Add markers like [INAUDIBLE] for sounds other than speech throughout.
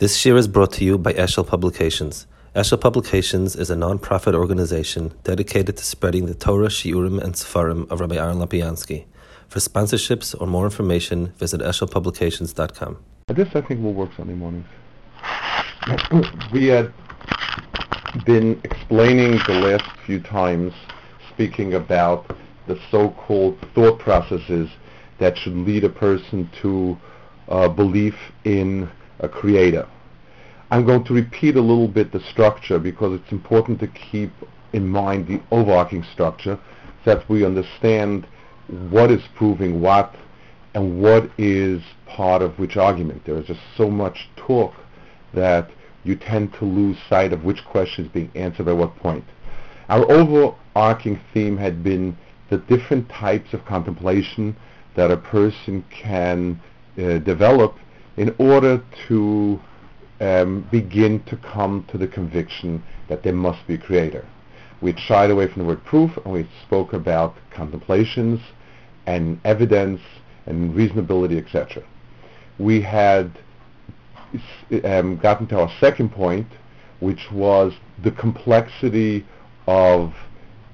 This year is brought to you by Eshel Publications. Eshel Publications is a non-profit organization dedicated to spreading the Torah, Shiurim, and Sefarim of Rabbi Aaron Lopiansky. For sponsorships or more information, visit eshelpublications.com. This, I think, will work Sunday mornings. [CLEARS THROAT] we had been explaining the last few times, speaking about the so-called thought processes that should lead a person to uh, belief in a creator. I'm going to repeat a little bit the structure because it's important to keep in mind the overarching structure so that we understand what is proving what and what is part of which argument. There is just so much talk that you tend to lose sight of which question is being answered by what point. Our overarching theme had been the different types of contemplation that a person can uh, develop in order to um, begin to come to the conviction that there must be a creator. We shied away from the word proof and we spoke about contemplations and evidence and reasonability, etc. We had um, gotten to our second point, which was the complexity of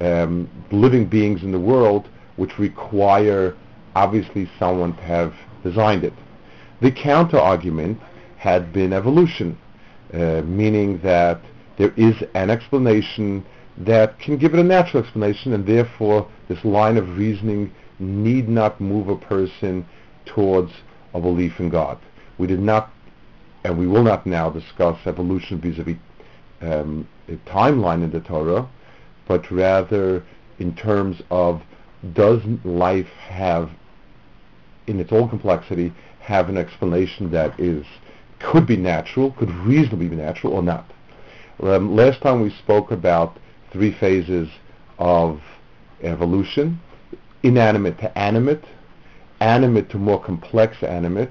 um, living beings in the world, which require obviously someone to have designed it. The counter-argument had been evolution, uh, meaning that there is an explanation that can give it a natural explanation, and therefore this line of reasoning need not move a person towards a belief in God. We did not, and we will not now discuss evolution vis-a-vis um, a timeline in the Torah, but rather in terms of does life have, in its own complexity, have an explanation that is could be natural, could reasonably be natural, or not. Um, last time we spoke about three phases of evolution, inanimate to animate, animate to more complex animate,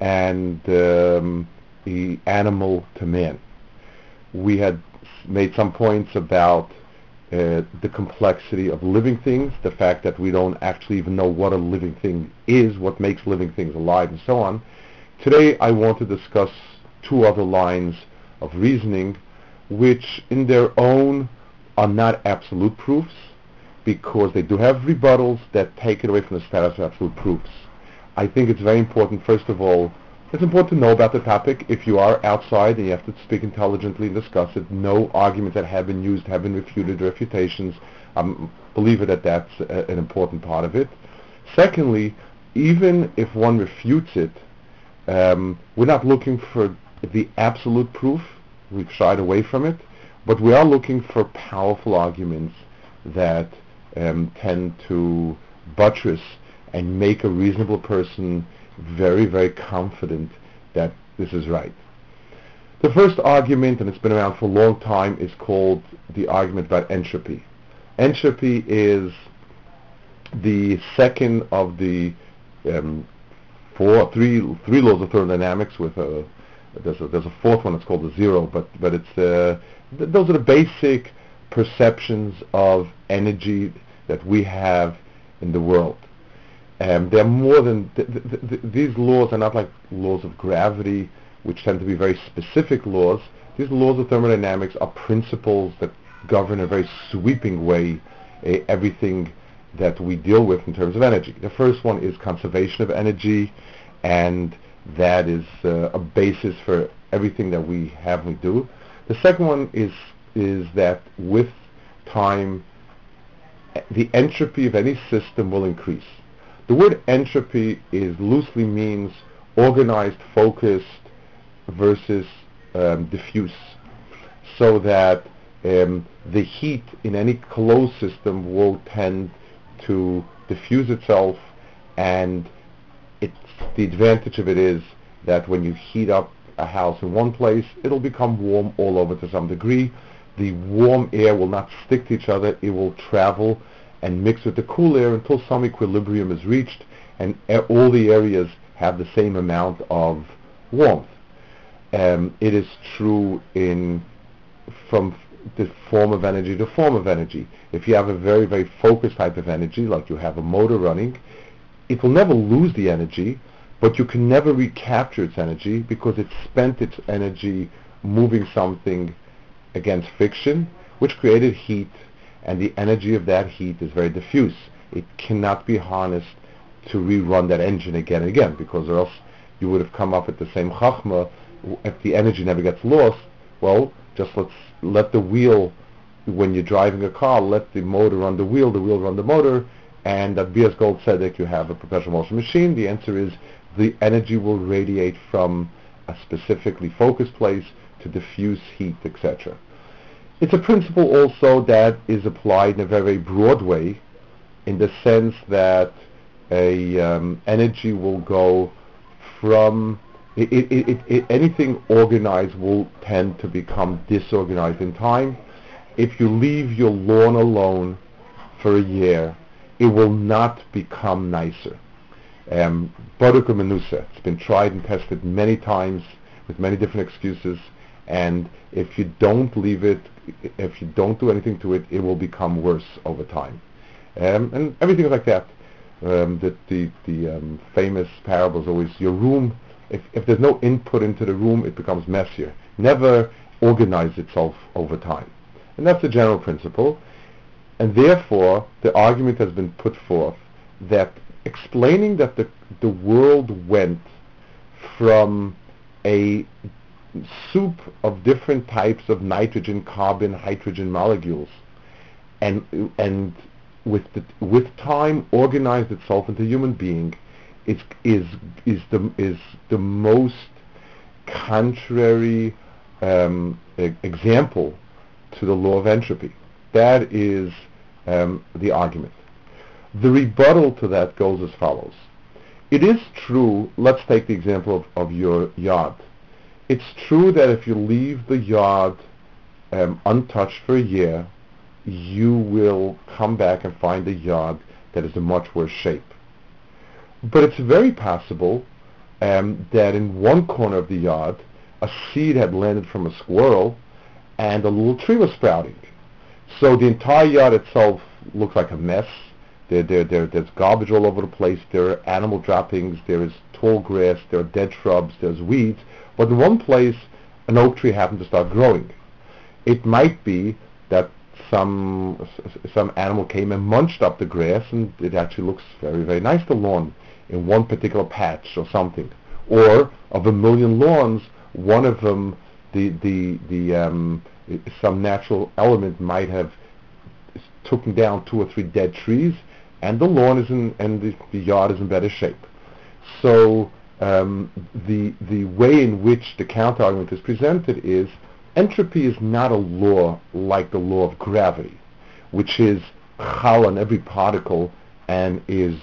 and um, the animal to man. We had made some points about uh, the complexity of living things, the fact that we don't actually even know what a living thing is, what makes living things alive, and so on. Today I want to discuss two other lines of reasoning which in their own are not absolute proofs because they do have rebuttals that take it away from the status of absolute proofs. I think it's very important, first of all, it's important to know about the topic. If you are outside and you have to speak intelligently and discuss it, no arguments that have been used have been refuted, refutations. I um, believe that that's a, an important part of it. Secondly, even if one refutes it, um, we're not looking for the absolute proof. We've shied away from it. But we are looking for powerful arguments that um, tend to buttress and make a reasonable person very, very confident that this is right. The first argument, and it's been around for a long time, is called the argument about entropy. Entropy is the second of the um, four, three, three laws of thermodynamics. With a there's a there's a fourth one. It's called the zero, but but it's uh, th- those are the basic perceptions of energy that we have in the world. Um, they're more than th- th- th- these laws are not like laws of gravity, which tend to be very specific laws. These laws of thermodynamics are principles that govern a very sweeping way uh, everything that we deal with in terms of energy. The first one is conservation of energy, and that is uh, a basis for everything that we have we do. The second one is is that with time, the entropy of any system will increase. The word entropy is loosely means organized, focused versus um, diffuse, so that um, the heat in any closed system will tend to diffuse itself, and it's the advantage of it is that when you heat up a house in one place, it'll become warm all over to some degree. The warm air will not stick to each other; it will travel and mix with the cool air until some equilibrium is reached and all the areas have the same amount of warmth. Um, it is true in from the form of energy to form of energy. If you have a very, very focused type of energy, like you have a motor running, it will never lose the energy, but you can never recapture its energy because it spent its energy moving something against friction, which created heat, and the energy of that heat is very diffuse. It cannot be harnessed to rerun that engine again and again, because or else you would have come up with the same chachma if the energy never gets lost. Well, just let's let the wheel, when you're driving a car, let the motor run the wheel, the wheel run the motor, and at Bias Gold said that you have a perpetual motion machine. The answer is the energy will radiate from a specifically focused place to diffuse heat, etc. It's a principle also that is applied in a very broad way in the sense that a um, energy will go from it, it, it, anything organized will tend to become disorganized in time. If you leave your lawn alone for a year, it will not become nicer. Um, it's been tried and tested many times with many different excuses, and if you don't leave it, if you don't do anything to it, it will become worse over time. Um, and everything like that. Um, the the, the um, famous parable is always your room. If, if there's no input into the room, it becomes messier. Never organize itself over time. And that's the general principle. And therefore, the argument has been put forth that explaining that the, the world went from a soup of different types of nitrogen, carbon, hydrogen molecules, and and with the, with time organized itself into human being, is is is the is the most contrary um, e- example to the law of entropy. That is um, the argument. The rebuttal to that goes as follows. It is true, let's take the example of, of your yard. It's true that if you leave the yard um, untouched for a year, you will come back and find a yard that is in much worse shape. But it's very possible um, that in one corner of the yard, a seed had landed from a squirrel and a little tree was sprouting. So the entire yard itself looks like a mess. There, there, there, there's garbage all over the place. There are animal droppings. There is tall grass. There are dead shrubs. There's weeds. But in one place, an oak tree happened to start growing. It might be that some some animal came and munched up the grass, and it actually looks very, very nice, the lawn, in one particular patch or something. Or of a million lawns, one of them, the the the um, some natural element might have taken down two or three dead trees, and the lawn is in and the, the yard is in better shape. So um, the the way in which the counter argument is presented is entropy is not a law like the law of gravity, which is chal on every particle and is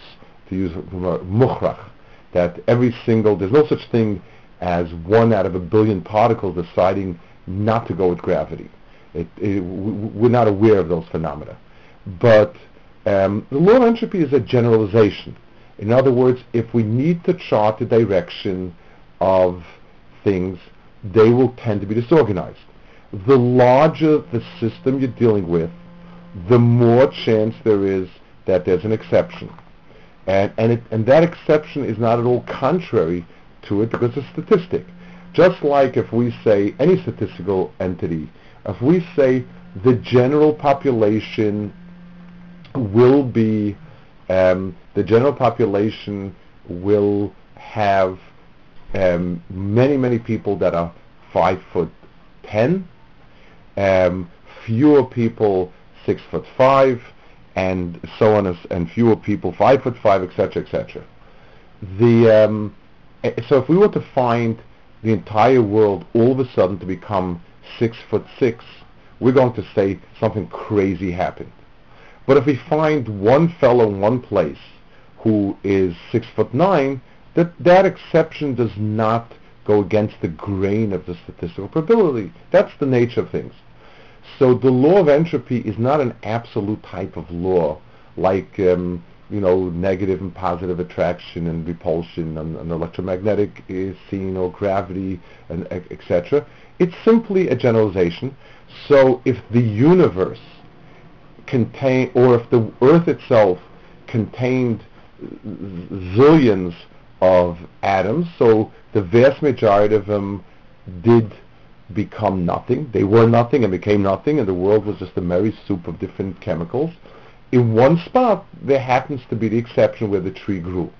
to use mukhrach, that every single there's no such thing as one out of a billion particles deciding not to go with gravity. It, it, we're not aware of those phenomena. But um, the law of entropy is a generalization. In other words, if we need to chart the direction of things, they will tend to be disorganized. The larger the system you're dealing with, the more chance there is that there's an exception. And, and, it, and that exception is not at all contrary to it because it's a statistic. Just like if we say any statistical entity, if we say the general population will be, um, the general population will have um, many, many people that are five foot ten, um, fewer people six foot five, and so on, as, and fewer people five foot five, etc., etc. The um, eh, so if we were to find the entire world all of a sudden to become six foot six, we're going to say something crazy happened. But if we find one fellow in one place who is six foot nine, that that exception does not go against the grain of the statistical probability. That's the nature of things. So the law of entropy is not an absolute type of law like um, you know, negative and positive attraction and repulsion and, and electromagnetic scene or gravity and etc. It's simply a generalization. So if the universe contain, or if the Earth itself contained zillions of atoms. So the vast majority of them did become nothing. They were nothing and became nothing, and the world was just a merry soup of different chemicals. In one spot, there happens to be the exception where the tree grew.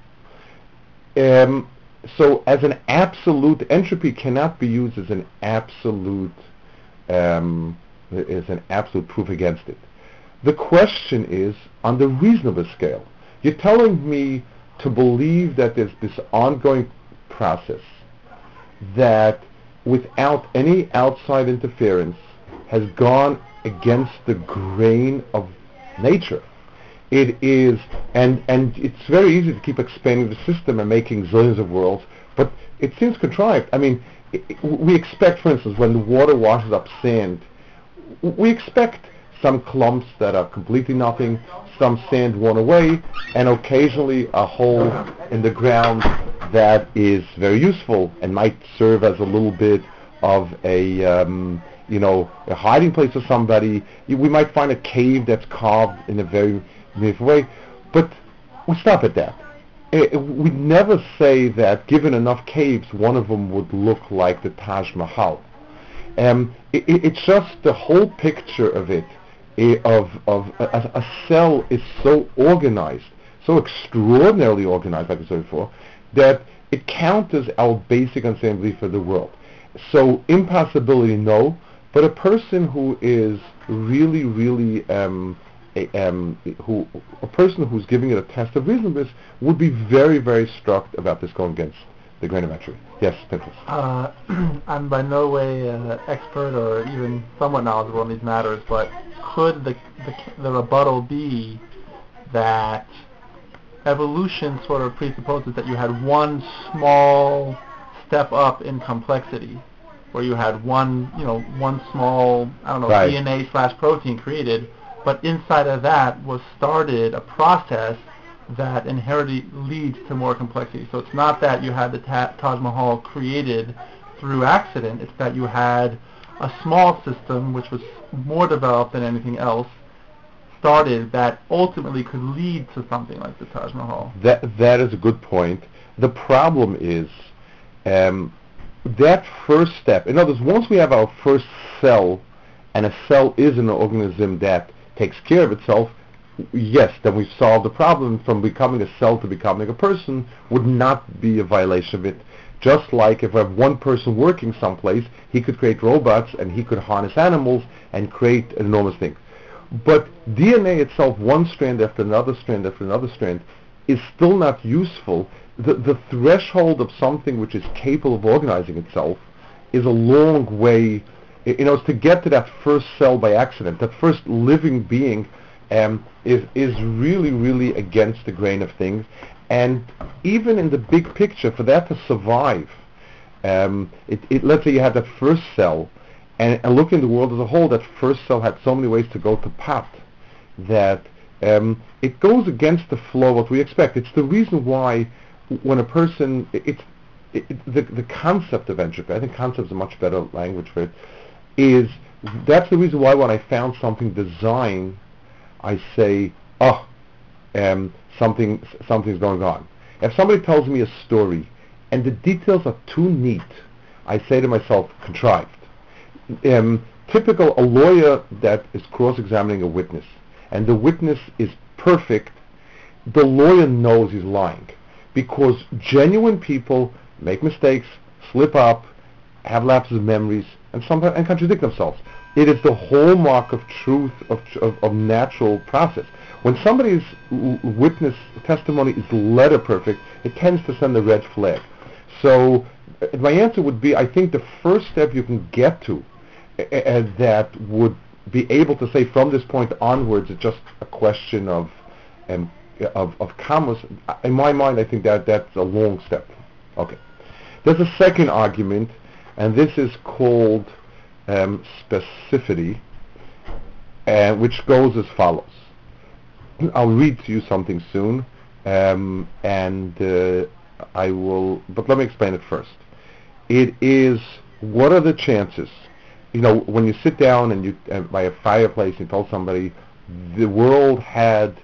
Um, so as an absolute, entropy cannot be used as an absolute, um, as an absolute proof against it. The question is, on the reasonable scale, you're telling me to believe that there's this ongoing process that without any outside interference has gone against the grain of nature. It is, and, and it's very easy to keep expanding the system and making zillions of worlds, but it seems contrived. I mean, it, we expect, for instance, when the water washes up sand, we expect some clumps that are completely nothing, some sand worn away, and occasionally a hole in the ground that is very useful and might serve as a little bit of a um, you know a hiding place for somebody. We might find a cave that's carved in a very beautiful way, but we stop at that. It, it, we never say that given enough caves, one of them would look like the Taj Mahal. Um, it, it's just the whole picture of it, of, of a, a, cell is so organized, so extraordinarily organized, like I said before, that it counters our basic understanding for the world. So impossibility, no, but a person who is really, really um, a, um, who a person who's giving it a test of reasonableness would be very, very struck about this going against the grain of entropy. Yes, Pinchas. Uh, [CLEARS THROAT] I'm by no way an expert or even somewhat knowledgeable in these matters, but could the, the, the rebuttal be that evolution sort of presupposes that you had one small step up in complexity, where you had one, you know, one small, I don't know, right. DNA slash protein created, but inside of that was started a process that inherently leads to more complexity. So it's not that you had the ta- Taj Mahal created through accident, it's that you had a small system which was more developed than anything else started that ultimately could lead to something like the Taj Mahal. That that is a good point. The problem is um, that first step. In other words, once we have our first cell, and a cell is an organism that takes care of itself, yes, then we've solved the problem from becoming a cell to becoming a person would not be a violation of it. Just like if I have one person working someplace, he could create robots and he could harness animals and create enormous things. But DNA itself, one strand after another strand after another strand, is still not useful. The, the threshold of something which is capable of organizing itself is a long way. You know, to get to that first cell by accident, that first living being um, is is really really against the grain of things. And even in the big picture, for that to survive, um, it, it, let's say you have that first cell, and, and look in the world as a whole, that first cell had so many ways to go to pot that um, it goes against the flow what we expect. It's the reason why when a person, it's it, the, the concept of entropy, I think concept is a much better language for it, is that's the reason why when I found something designed I say, oh, um, something something's going on. If somebody tells me a story and the details are too neat, I say to myself, contrived. Um, typical a lawyer that is cross-examining a witness, and the witness is perfect, the lawyer knows he's lying because genuine people make mistakes, slip up, have lapses of memories, and sometimes and contradict themselves. It is the hallmark of truth, of, of, of natural process. When somebody's witness testimony is letter perfect, it tends to send a red flag. So uh, my answer would be, I think the first step you can get to that would be able to say from this point onwards, it's just a question of um, of, of commerce. In my mind, I think that that's a long step. Okay. There's a second argument, and this is called um, specificity, uh, which goes as follows. I'll read to you something soon, um, and uh, I will, but let me explain it first. It is, what are the chances? You know, when you sit down and you, uh, by a fireplace, and you tell somebody, the world had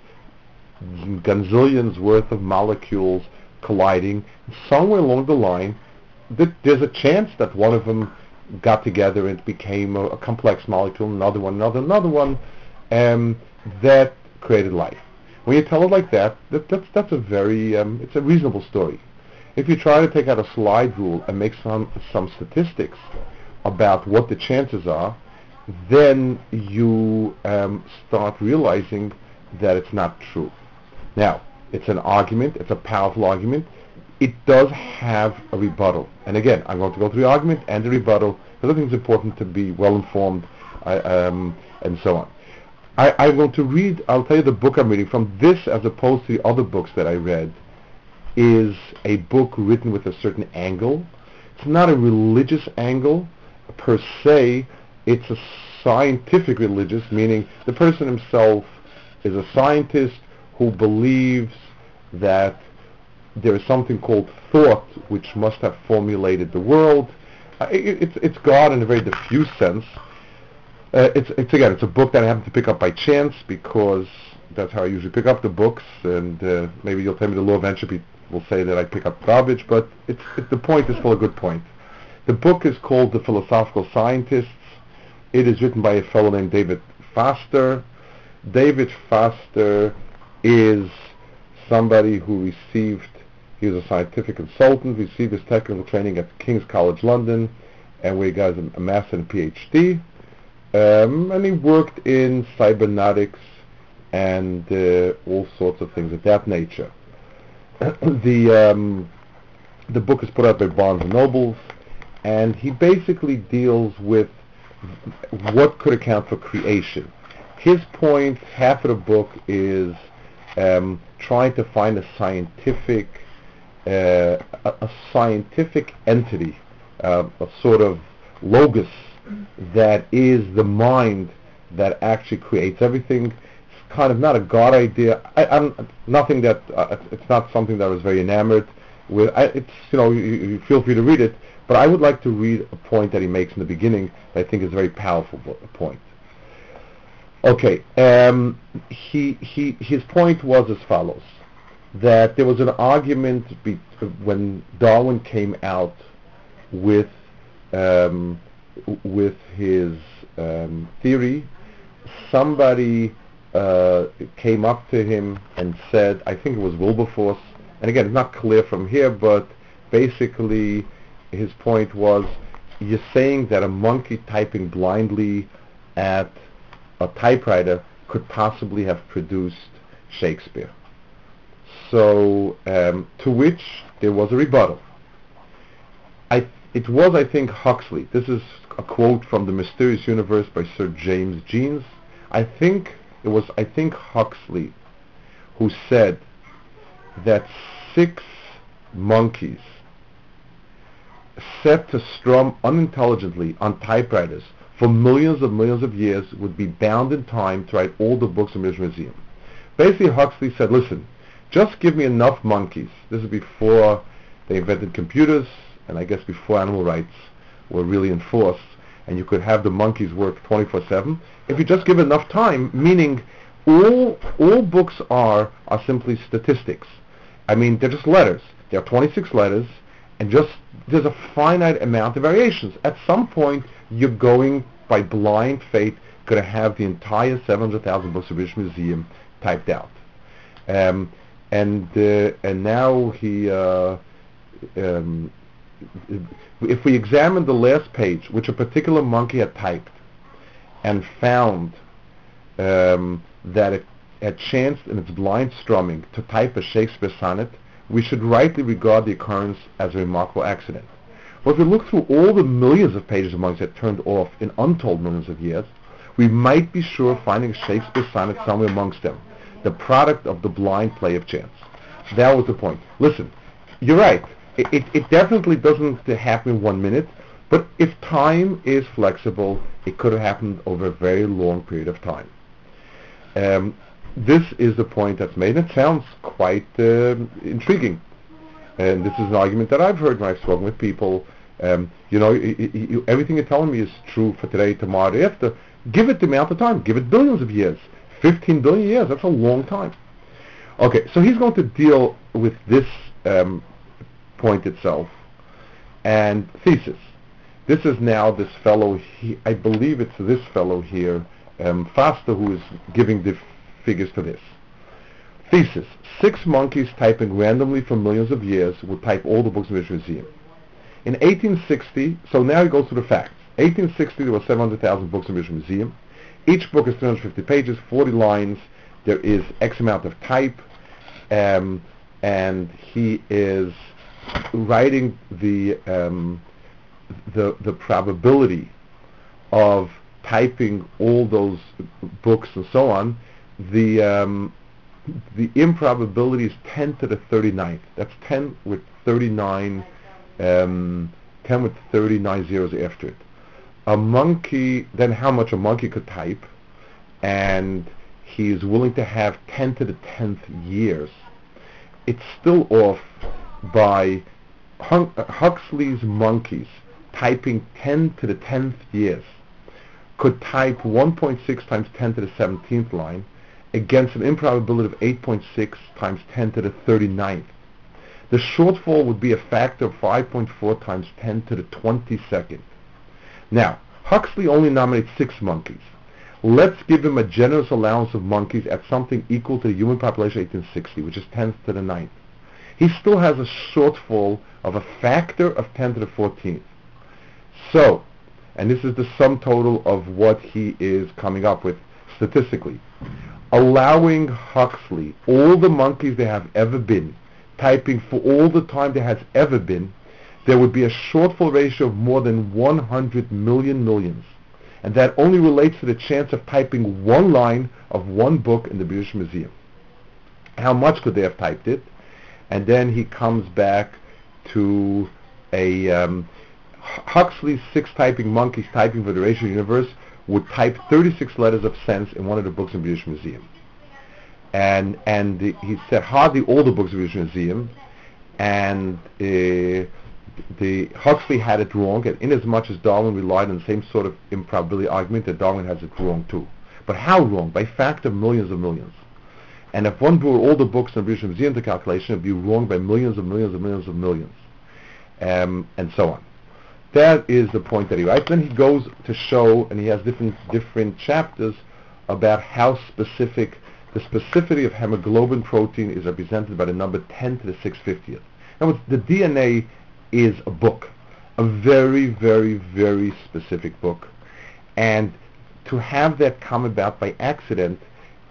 gazillions worth of molecules colliding. Somewhere along the line, th- there's a chance that one of them got together and became a, a complex molecule, another one, another, another one, um, that created life. When you tell it like that, that that's, that's a very, um, it's a reasonable story. If you try to take out a slide rule and make some, some statistics about what the chances are, then you um, start realizing that it's not true. Now, it's an argument, it's a powerful argument. It does have a rebuttal. And again, I'm going to go through the argument and the rebuttal because I think it's important to be well informed uh, um, and so on. I, I'm going to read, I'll tell you the book I'm reading from. This, as opposed to the other books that I read, is a book written with a certain angle. It's not a religious angle per se. It's a scientific religious, meaning the person himself is a scientist who believes that there is something called thought which must have formulated the world. Uh, it, it's, it's God in a very diffuse sense. Uh, it's, it's again, it's a book that I happened to pick up by chance because that's how I usually pick up the books. And uh, maybe you'll tell me the law of entropy will say that I pick up garbage, but it's, it, the point is still a good point. The book is called The Philosophical Scientists. It is written by a fellow named David Foster. David Foster is somebody who received, he was a scientific consultant, received his technical training at King's College London, and where he got a master and PhD. Um, and he worked in cybernetics and uh, all sorts of things of that nature. [CLEARS THROAT] the um, the book is put out by Barnes and Nobles, and he basically deals with what could account for creation. His point, half of the book is um, trying to find a scientific a, a, scientific entity, uh, a sort of logos that is the mind that actually creates everything. It's kind of not a God idea. I, I'm nothing that uh, it's not something that I was very enamored with. I, it's you know you, you feel free to read it, but I would like to read a point that he makes in the beginning that I think is a very powerful point. Okay, um, he, he, his point was as follows, that there was an argument be- when Darwin came out with, um, with his um, theory, somebody uh, came up to him and said, I think it was Wilberforce, and again, it's not clear from here, but basically his point was, you're saying that a monkey typing blindly at a typewriter could possibly have produced Shakespeare. So, um, to which there was a rebuttal. I, it was, I think, Huxley. This is a quote from The Mysterious Universe by Sir James Jeans. I think it was, I think, Huxley who said that six monkeys set to strum unintelligently on typewriters for millions of millions of years would be bound in time to write all the books in the Museum. Basically, Huxley said, listen, just give me enough monkeys. This is before they invented computers, and I guess before animal rights were really enforced, and you could have the monkeys work 24-7. If you just give enough time, meaning all, all books are, are simply statistics. I mean, they're just letters. There are 26 letters, and just there's a finite amount of variations. At some point, you're going by blind faith going to have the entire 700,000 books of British Museum typed out. Um, and uh, and now he, uh, um, if we examine the last page, which a particular monkey had typed, and found um, that it had chanced in its blind strumming to type a Shakespeare sonnet, we should rightly regard the occurrence as a remarkable accident. But if we look through all the millions of pages of monkeys that turned off in untold millions of years, we might be sure of finding a Shakespeare sonnet somewhere amongst them, the product of the blind play of chance. That was the point. Listen, you're right. It, it, it definitely doesn't happen in one minute, but if time is flexible, it could have happened over a very long period of time. Um, this is the point that's made. It sounds quite uh, intriguing. And this is an argument that I've heard when I've spoken with people. Um, you know, everything you're telling me is true for today, tomorrow, after. Give it the amount of time. Give it billions of years. 15 billion years. That's a long time. Okay, so he's going to deal with this um, point itself, and thesis. This is now this fellow, he, I believe it's this fellow here, um, Foster, who is giving the figures for this. Thesis. Six monkeys typing randomly for millions of years would type all the books in the Museum. In 1860, so now he goes to the facts. 1860 there were 700,000 books in the Museum. Each book is 350 pages, 40 lines. There is X amount of type. Um, and he is writing the, um, the, the probability of typing all those books and so on. The, um, the improbability is 10 to the 39th. That's 10 with 39, um, 10 with 39 zeros after it. A monkey, then how much a monkey could type, and he's willing to have 10 to the 10th years. It's still off by Huxley's monkeys typing 10 to the 10th years could type 1.6 times 10 to the 17th line against an improbability of 8.6 times 10 to the 39th. The shortfall would be a factor of 5.4 times 10 to the 22nd. Now, Huxley only nominates six monkeys. Let's give him a generous allowance of monkeys at something equal to the human population of 1860, which is 10 to the 9th. He still has a shortfall of a factor of 10 to the 14th. So, and this is the sum total of what he is coming up with statistically allowing Huxley all the monkeys there have ever been, typing for all the time there has ever been, there would be a shortfall ratio of more than 100 million millions. And that only relates to the chance of typing one line of one book in the British Museum. How much could they have typed it? And then he comes back to a um, Huxley's six typing monkeys typing for the racial universe would type 36 letters of sense in one of the books in the British Museum. And, and he said hardly all the books in the British Museum, and uh, the Huxley had it wrong, and in as Darwin relied on the same sort of improbability argument, that Darwin has it wrong too. But how wrong? By factor of millions of millions. And if one brought all the books in the British Museum to calculation, it would be wrong by millions of millions of millions of millions, um, and so on. That is the point that he writes. Then he goes to show, and he has different different chapters about how specific the specificity of hemoglobin protein is represented by the number 10 to the 650th. Now, the DNA is a book, a very, very, very specific book, and to have that come about by accident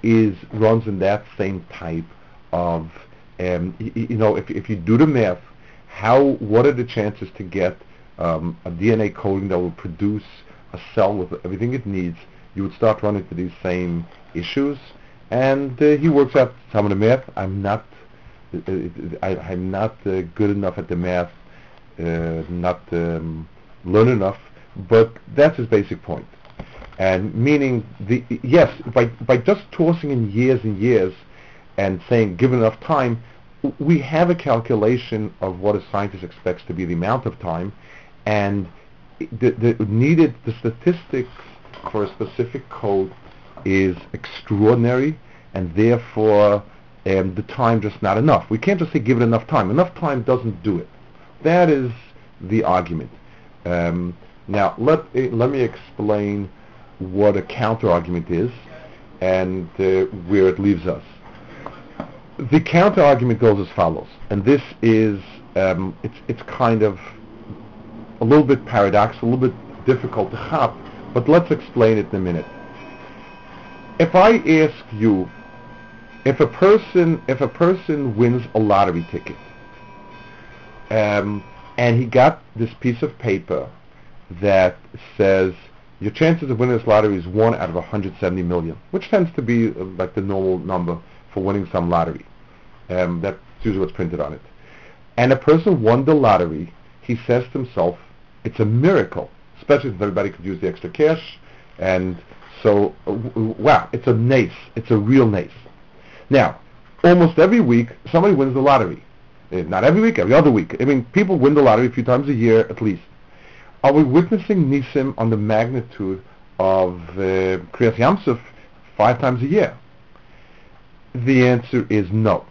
is runs in that same type of, um, you, you know, if if you do the math, how what are the chances to get um, a DNA coding that will produce a cell with everything it needs, you would start running into these same issues. And uh, he works out some of the math. I'm not, uh, I, am not uh, good enough at the math, uh, not um, learn enough, but that's his basic point. And meaning, the yes, by by just tossing in years and years, and saying given enough time, we have a calculation of what a scientist expects to be the amount of time, and the, the needed the statistics for a specific code is extraordinary, and therefore um, the time just not enough. We can't just say give it enough time. Enough time doesn't do it. That is the argument. Um, now let uh, let me explain what a counter argument is and uh, where it leaves us. The counter argument goes as follows, and this is um, it's it's kind of a little bit paradoxical, a little bit difficult to hop, but let's explain it in a minute. If I ask you, if a person, if a person wins a lottery ticket, um, and he got this piece of paper that says your chances of winning this lottery is one out of 170 million, which tends to be uh, like the normal number for winning some lottery. Um, that's usually what's printed on it. And a person won the lottery, he says to himself, it's a miracle, especially if everybody could use the extra cash. And so, uh, wow, it's a nace. It's a real nace. Now, almost every week, somebody wins the lottery. Uh, not every week, every other week. I mean, people win the lottery a few times a year at least. Are we witnessing Nisim on the magnitude of uh, Kriyas Yam Suf five times a year? The answer is no.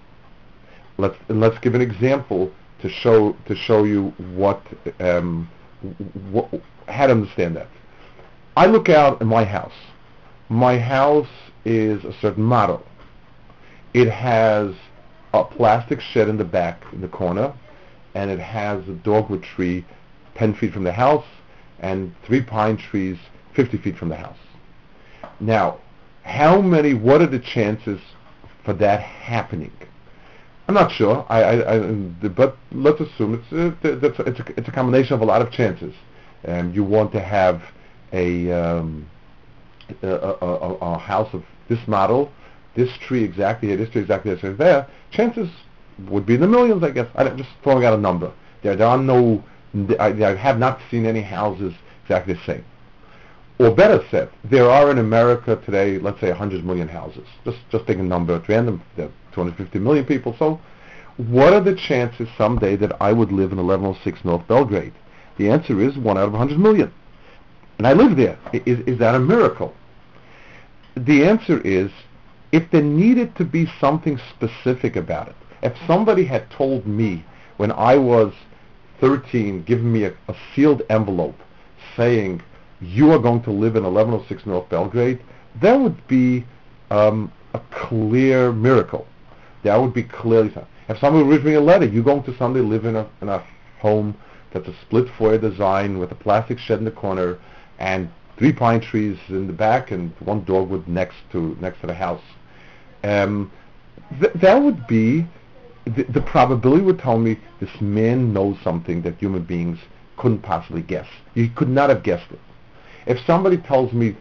let's let's give an example to show to show you what um, what how to understand that. I look out in my house. My house is a certain model. It has a plastic shed in the back in the corner, and it has a dogwood tree 10 feet from the house and three pine trees 50 feet from the house. Now, how many, what are the chances for that happening? I'm not sure, I, I, I but let's assume it's a, it's, a, it's, a, it's a combination of a lot of chances. Um, you want to have a, um, a, a, a, house of this model, this tree exactly here, this tree exactly here, there, chances would be in the millions, I guess. I'm just throwing out a number. There, there are no, I, I have not seen any houses exactly the same. Or better said, there are in America today, let's say 100 million houses. Just, just take a number at random. There are 250 million people. So what are the chances someday that I would live in 1106 North Belgrade? The answer is 1 out of 100 million. And I live there. Is, is that a miracle? The answer is, if there needed to be something specific about it, if somebody had told me when I was 13, given me a, a sealed envelope saying, you are going to live in 1106 North Belgrade, that would be um, a clear miracle. That would be clearly something. If somebody reads me a letter, you're going to someday live in a, in a home that's a split foyer design with a plastic shed in the corner and three pine trees in the back and one dogwood next to next to the house. Um, th- that would be the, the probability would tell me this man knows something that human beings couldn't possibly guess. You could not have guessed it. If somebody tells me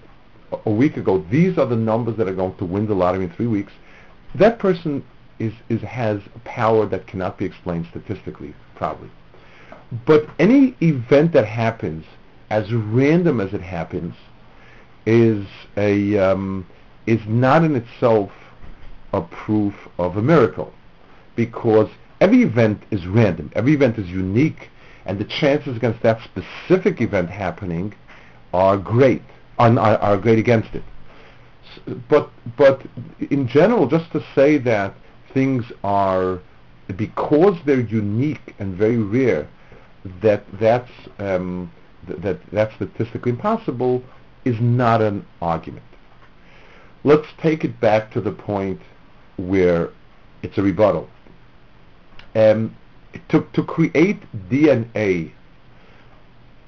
a week ago, these are the numbers that are going to win the lottery in three weeks, that person is, is, has a power that cannot be explained statistically, probably. But any event that happens, as random as it happens, is a um, is not in itself a proof of a miracle, because every event is random, every event is unique, and the chances against that specific event happening are great, are, are great against it. But but in general, just to say that things are because they're unique and very rare, that that's um, th- that that's statistically impossible is not an argument. Let's take it back to the point where it's a rebuttal. Um, to, to create DNA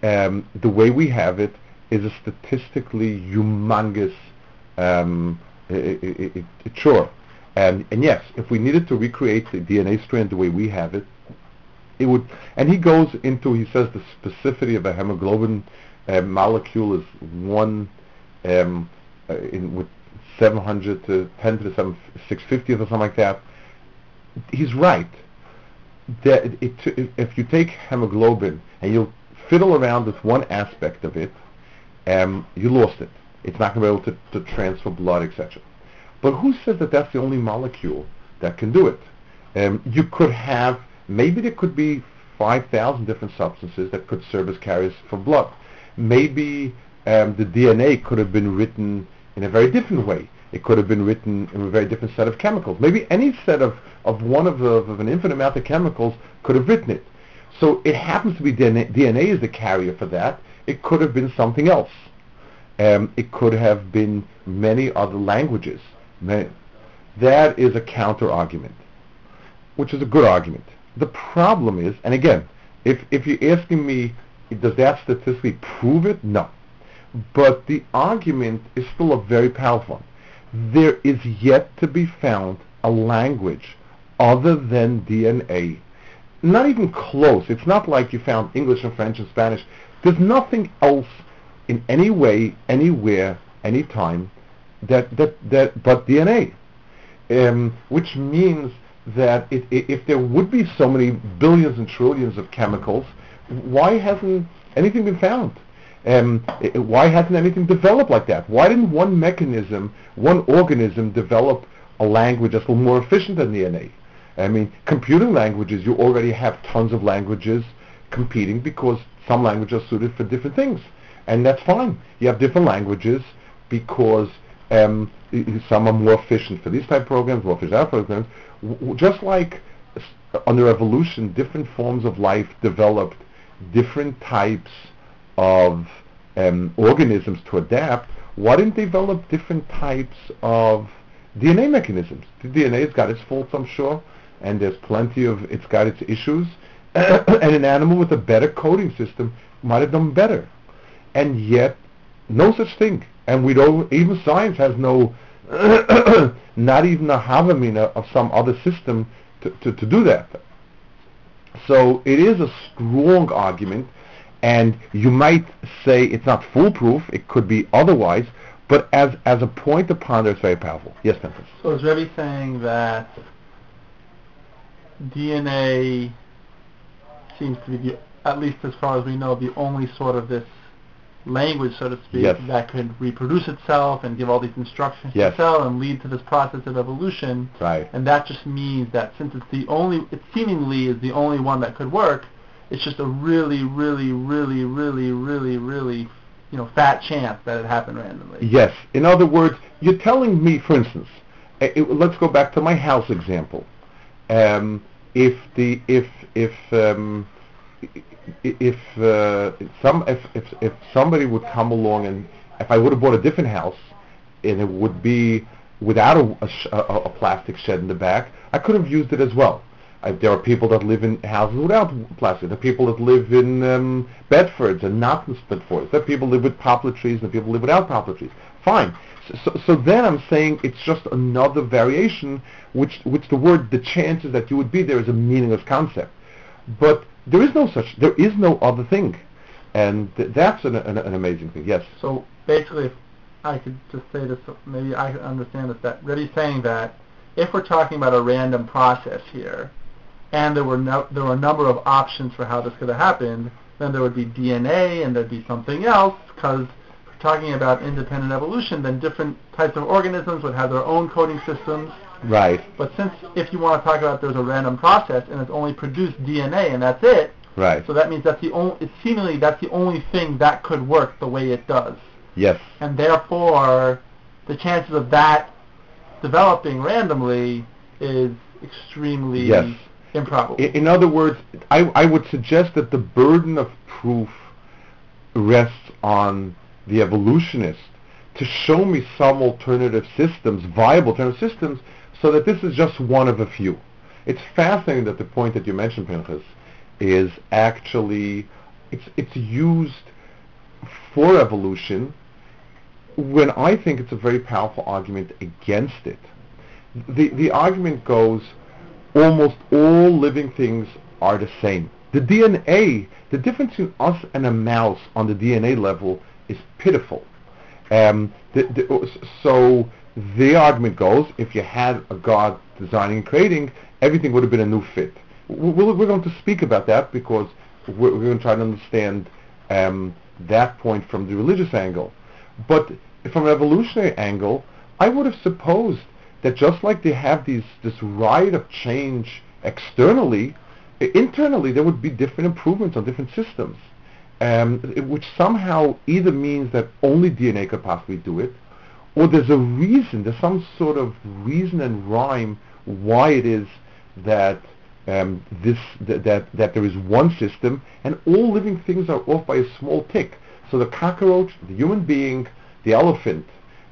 um, the way we have it is a statistically humongous um, chore. And, and yes, if we needed to recreate the DNA strand the way we have it, it would. And he goes into, he says the specificity of a hemoglobin uh, molecule is one um, uh, in, with 700 to 10 to the 7, 650 or something like that. He's right. That it, it, if you take hemoglobin and you fiddle around with one aspect of it, um, you lost it. It's not going to be able to, to transfer blood, etc. But who says that that's the only molecule that can do it? Um, you could have, maybe there could be 5,000 different substances that could serve as carriers for blood. Maybe um, the DNA could have been written in a very different way. It could have been written in a very different set of chemicals. Maybe any set of, of one of, the, of an infinite amount of chemicals could have written it. So it happens to be DNA, DNA is the carrier for that. It could have been something else. Um, it could have been many other languages. That is a counter argument, which is a good argument. The problem is, and again, if, if you're asking me, does that statistically prove it? No. But the argument is still a very powerful one. There is yet to be found a language other than DNA. Not even close. It's not like you found English and French and Spanish. There's nothing else in any way, anywhere, anytime that that that but DNA, um, which means that if there would be so many billions and trillions of chemicals, why hasn't anything been found? Um, it, why hasn't anything developed like that? Why didn't one mechanism, one organism develop a language that's a little more efficient than DNA? I mean, computing languages, you already have tons of languages competing because some languages are suited for different things, and that's fine. You have different languages because um, some are more efficient for these type of programs, more efficient for programs. W- just like under evolution, different forms of life developed different types of um, organisms to adapt, why didn't they develop different types of DNA mechanisms? The DNA has got its faults, I'm sure, and there's plenty of, it's got its issues, [COUGHS] and an animal with a better coding system might have done better. And yet, no such thing. And we don't, even science has no, [COUGHS] not even a hava amina of some other system to, to, to do that. So it is a strong argument, and you might say it's not foolproof, it could be otherwise, but as, as a point to ponder, it's very powerful. Yes, Memphis. So is Rebbe saying that DNA seems to be, the, at least as far as we know, the only sort of this language, so to speak, Yes. that could reproduce itself and give all these instructions Yes. to cell and lead to this process of evolution. Right. And that just means that since it's the only, it seemingly is the only one that could work, it's just a really, really, really, really, really, really, you know, fat chance that it happened randomly. Yes. In other words, you're telling me, for instance, uh, it- let's go back to my house example. Um, if the if if um, if uh, some if, if if somebody would come along and if I would have bought a different house and it would be without a, a, a plastic shed in the back, I could have used it as well. I, there are people that live in houses without plastic. There are people that live in um, Bedfords and not in Bedfords. There are people live with poplar trees and people live without poplar trees. Fine. So, so, then I'm saying it's just another variation, which, which the word, the chances that you would be there is a meaningless concept. But there is no such, there is no other thing. And th- that's an, an, an amazing thing, yes. So basically, I could just say this, maybe I understand this, that Rebbe's saying that if we're talking about a random process here, and there were no, there were a number of options for how this could have happened, then there would be DNA and there'd be something else, because we're talking about independent evolution, then different types of organisms would have their own coding systems. Right, But since if you want to talk about there's a random process and it's only produced DNA and that's it, right, so that means that's the only, it's seemingly that's the only thing that could work the way it does yes, and therefore the chances of that developing randomly is extremely Yes. Improbable. In other words, I, I would suggest that the burden of proof rests on the evolutionist to show me some alternative systems, viable alternative systems, so that this is just one of a few. It's fascinating that the point that you mentioned, Pinchas, is actually it's it's used for evolution when I think it's a very powerful argument against it. The the argument goes almost all living things are the same. The DNA, the difference between us and a mouse on the DNA level is pitiful. Um, the, the, so the argument goes, if you had a God designing and creating, everything would have been a new fit. We're, we're going to speak about that because we're, we're going to try to understand um, that point from the religious angle. But from an evolutionary angle, I would have supposed that just like they have these this rite of change externally, internally there would be different improvements on different systems, um, which somehow either means that only DNA could possibly do it, or there's a reason, there's some sort of reason and rhyme why it is that um, this th- that that there is one system and all living things are off by a small tick. So the cockroach, the human being, the elephant,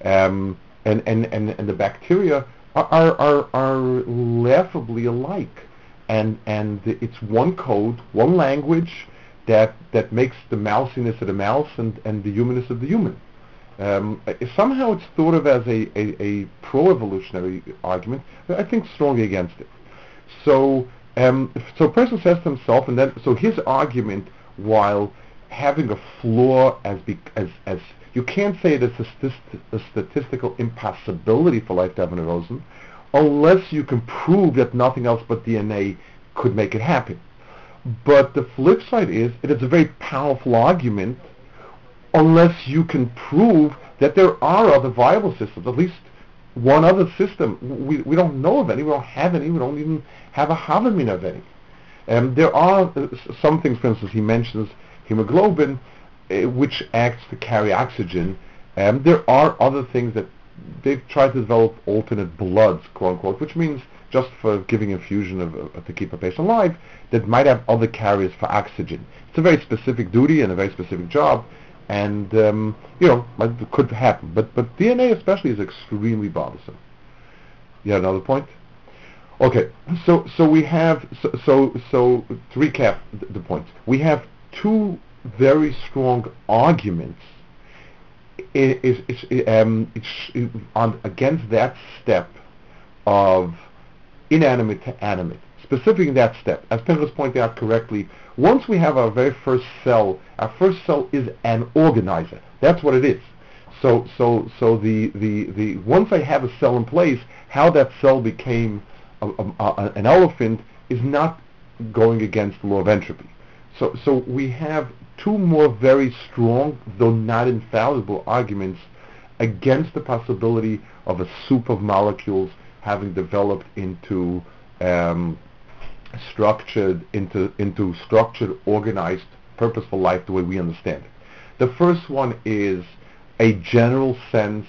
um, and, and, and, and the bacteria are, are, are, laughably alike. And, and it's one code, one language that, that makes the mousiness of the mouse and, and the humanness of the human. Um, somehow it's thought of as a, a, a pro-evolutionary argument, I think strongly against it. So, um, so a person says to himself, and then so his argument, while having a flaw as be, as as you can't say that it is a, statist- a statistical impossibility for life to have an erosion, unless you can prove that nothing else but DNA could make it happen. But the flip side is it is a very powerful argument unless you can prove that there are other viable systems, at least one other system. We, we don't know of any, we don't have any, we don't even have a hava amina of any. Um, there are uh, some things, for instance, he mentions hemoglobin, which acts to carry oxygen. Um, there are other things that they've tried to develop alternate bloods, quote unquote, which means just for giving infusion of, of, to keep a patient alive that might have other carriers for oxygen. It's a very specific duty and a very specific job, and um, you know it could happen. But but DNA especially is extremely bothersome. You have another point? Okay, so so we have so so, so to recap the, the points, we have two very strong arguments is, is, um, on against that step of inanimate to animate. Specifically that step, as Pinchas pointed out correctly, once we have our very first cell, our first cell is an organizer. That's what it is. So, so, so the, the, the once I have a cell in place, how that cell became a, a, a, an elephant is not going against the law of entropy. So, so we have two more very strong, though not infallible, arguments against the possibility of a soup of molecules having developed into um, structured into into structured, organized, purposeful life the way we understand it. The first one is a general sense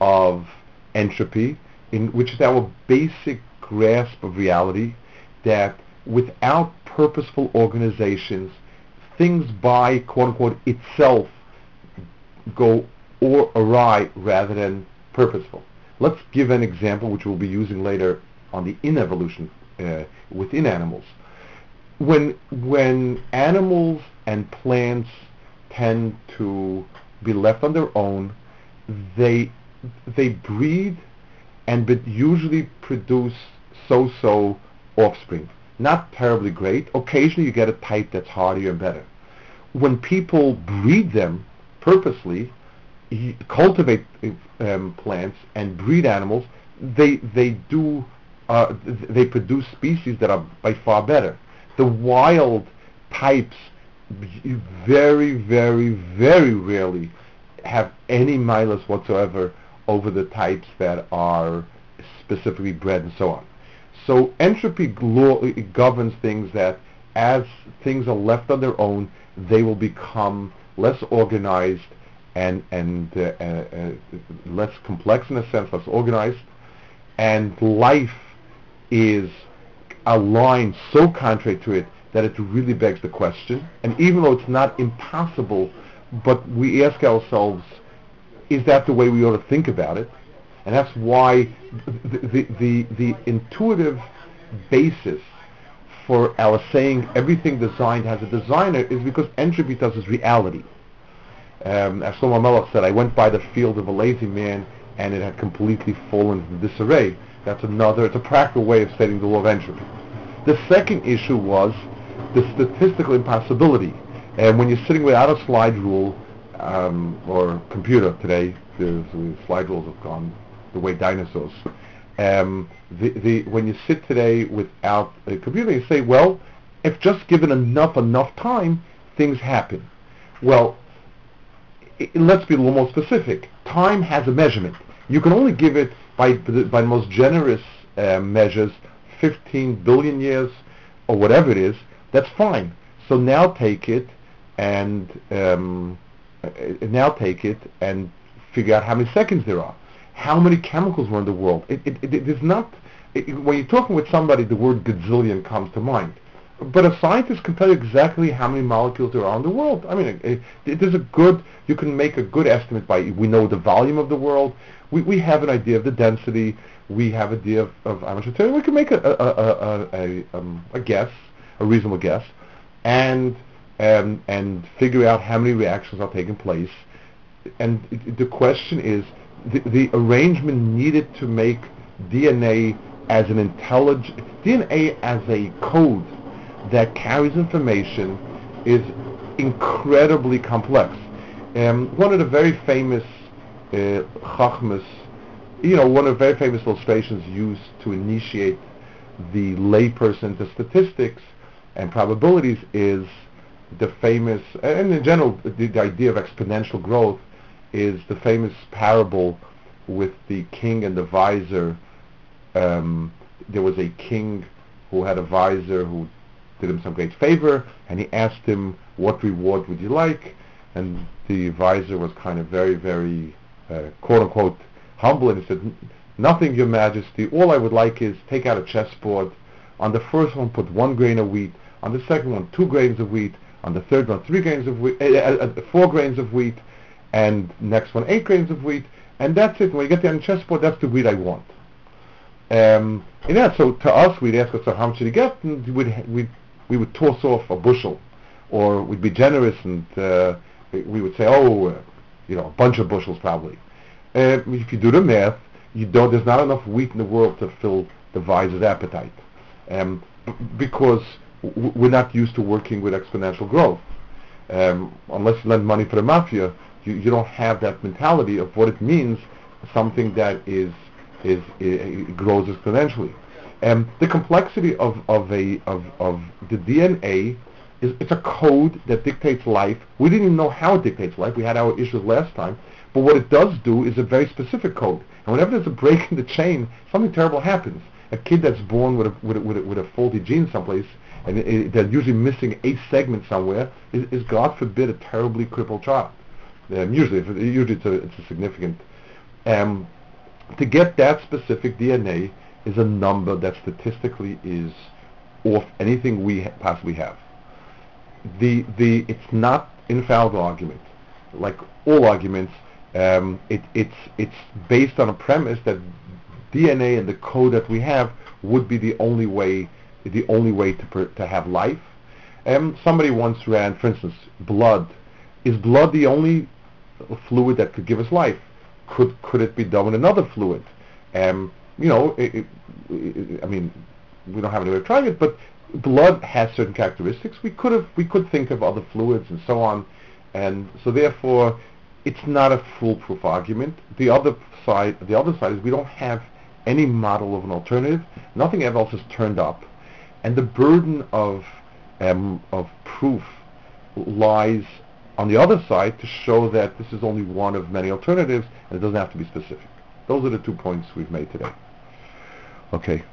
of entropy, in which is our basic grasp of reality that without purposeful organizations, things by quote unquote itself go or awry rather than purposeful. Let's give an example which we'll be using later on the inevolution uh, within animals. When when animals and plants tend to be left on their own, they they breed and but usually produce so-so offspring. Not terribly great. Occasionally you get a type that's hardier and better. When people breed them purposely, cultivate um, plants and breed animals, they they do uh, they produce species that are by far better. The wild types very very very rarely have any malice whatsoever over the types that are specifically bred and so on. So entropy governs things that as things are left on their own, they will become less organized and and uh, uh, less complex in a sense, less organized, and life is a line so contrary to it that it really begs the question. And even though it's not impossible, but we ask ourselves, is that the way we ought to think about it? And that's why the, the, the, the intuitive basis for our saying everything designed has a designer is because entropy does is reality. Um, as Shlomo Melech said, I went by the field of a lazy man and it had completely fallen into disarray. That's another, it's a practical way of stating the law of entropy. The second issue was the statistical impossibility. And when you're sitting without a slide rule um, or computer today, the slide rules have gone the way dinosaurs. Um, the, the, when you sit today without a computer, you say, well, if just given enough enough time, things happen. Well, let's be a little more specific. Time has a measurement. You can only give it by by the most generous uh, measures, 15 billion years or whatever it is. That's fine. So now take it and um, uh, now take it and figure out how many seconds there are how many chemicals were in the world. It, it, it, it is not, when you're talking with somebody, the word gazillion comes to mind. But a scientist can tell you exactly how many molecules there are in the world. I mean, it, it is a good, you can make a good estimate by, we know the volume of the world, we, we have an idea of the density, we have an idea of, of how much material, we can make a, a, a, a, um, a guess, a reasonable guess, and, um, and figure out how many reactions are taking place. And the question is, the, arrangement needed to make DNA as an intelligent DNA as a code that carries information is incredibly complex. Um, one of the very famous uh, chachmas, you know, one of the very famous illustrations used to initiate the layperson to statistics and probabilities is the famous, and in general, the, the idea of exponential growth is the famous parable with the king and the vizier. Um, there was a king who had a vizier who did him some great favor, and he asked him, what reward would you like? And the vizier was kind of very, very, uh, quote unquote, humble, and he said, Nothing, Your Majesty. All I would like is take out a chessboard. On the first one, put one grain of wheat. On the second one, two grains of wheat. On the third one, three grains of wheat, uh, uh, uh, four grains of wheat. And next one, eight grains of wheat. And that's it. When you get the chessboard, that's the wheat I want. Um, and yeah, so to us, we'd ask us, how much did you get? And we'd, we'd, we would toss off a bushel. Or we'd be generous and uh, we would say, oh, uh, you know, a bunch of bushels probably. Uh, if you do the math, you don't, there's not enough wheat in the world to fill the vizier's appetite. Um, b- because w- we're not used to working with exponential growth. Um, unless you lend money for the mafia, you, you don't have that mentality of what it means something that is is, is grows exponentially. And the complexity of, of a of, of the DNA is it's a code that dictates life. We didn't even know how it dictates life. We had our issues last time, but what it does do is a very specific code. And whenever there's a break [LAUGHS] in the chain, something terrible happens. A kid that's born with a with a, with a, with a faulty gene someplace, and it, it, they're usually missing a segment somewhere, is, is God forbid a terribly crippled child. Um, usually, usually it's a, it's a significant. Um, to get that specific DNA is a number that statistically is off anything we ha- possibly have. The the it's not infallible argument, like all arguments. Um, it, it's it's based on a premise that DNA and the code that we have would be the only way the only way to per, to have life. Um, somebody once ran, for instance, blood. Is blood the only fluid that could give us life? Could could it be done with another fluid? Um, you know, it, it, it, I mean, we don't have any way of trying it, but blood has certain characteristics. We could have we could think of other fluids and so on, and so therefore, it's not a foolproof argument. The other side, the other side is we don't have any model of an alternative. Nothing else has turned up, and the burden of um, of proof lies on the other side to show that this is only one of many alternatives and it doesn't have to be specific. Those are the two points we've made today. Okay.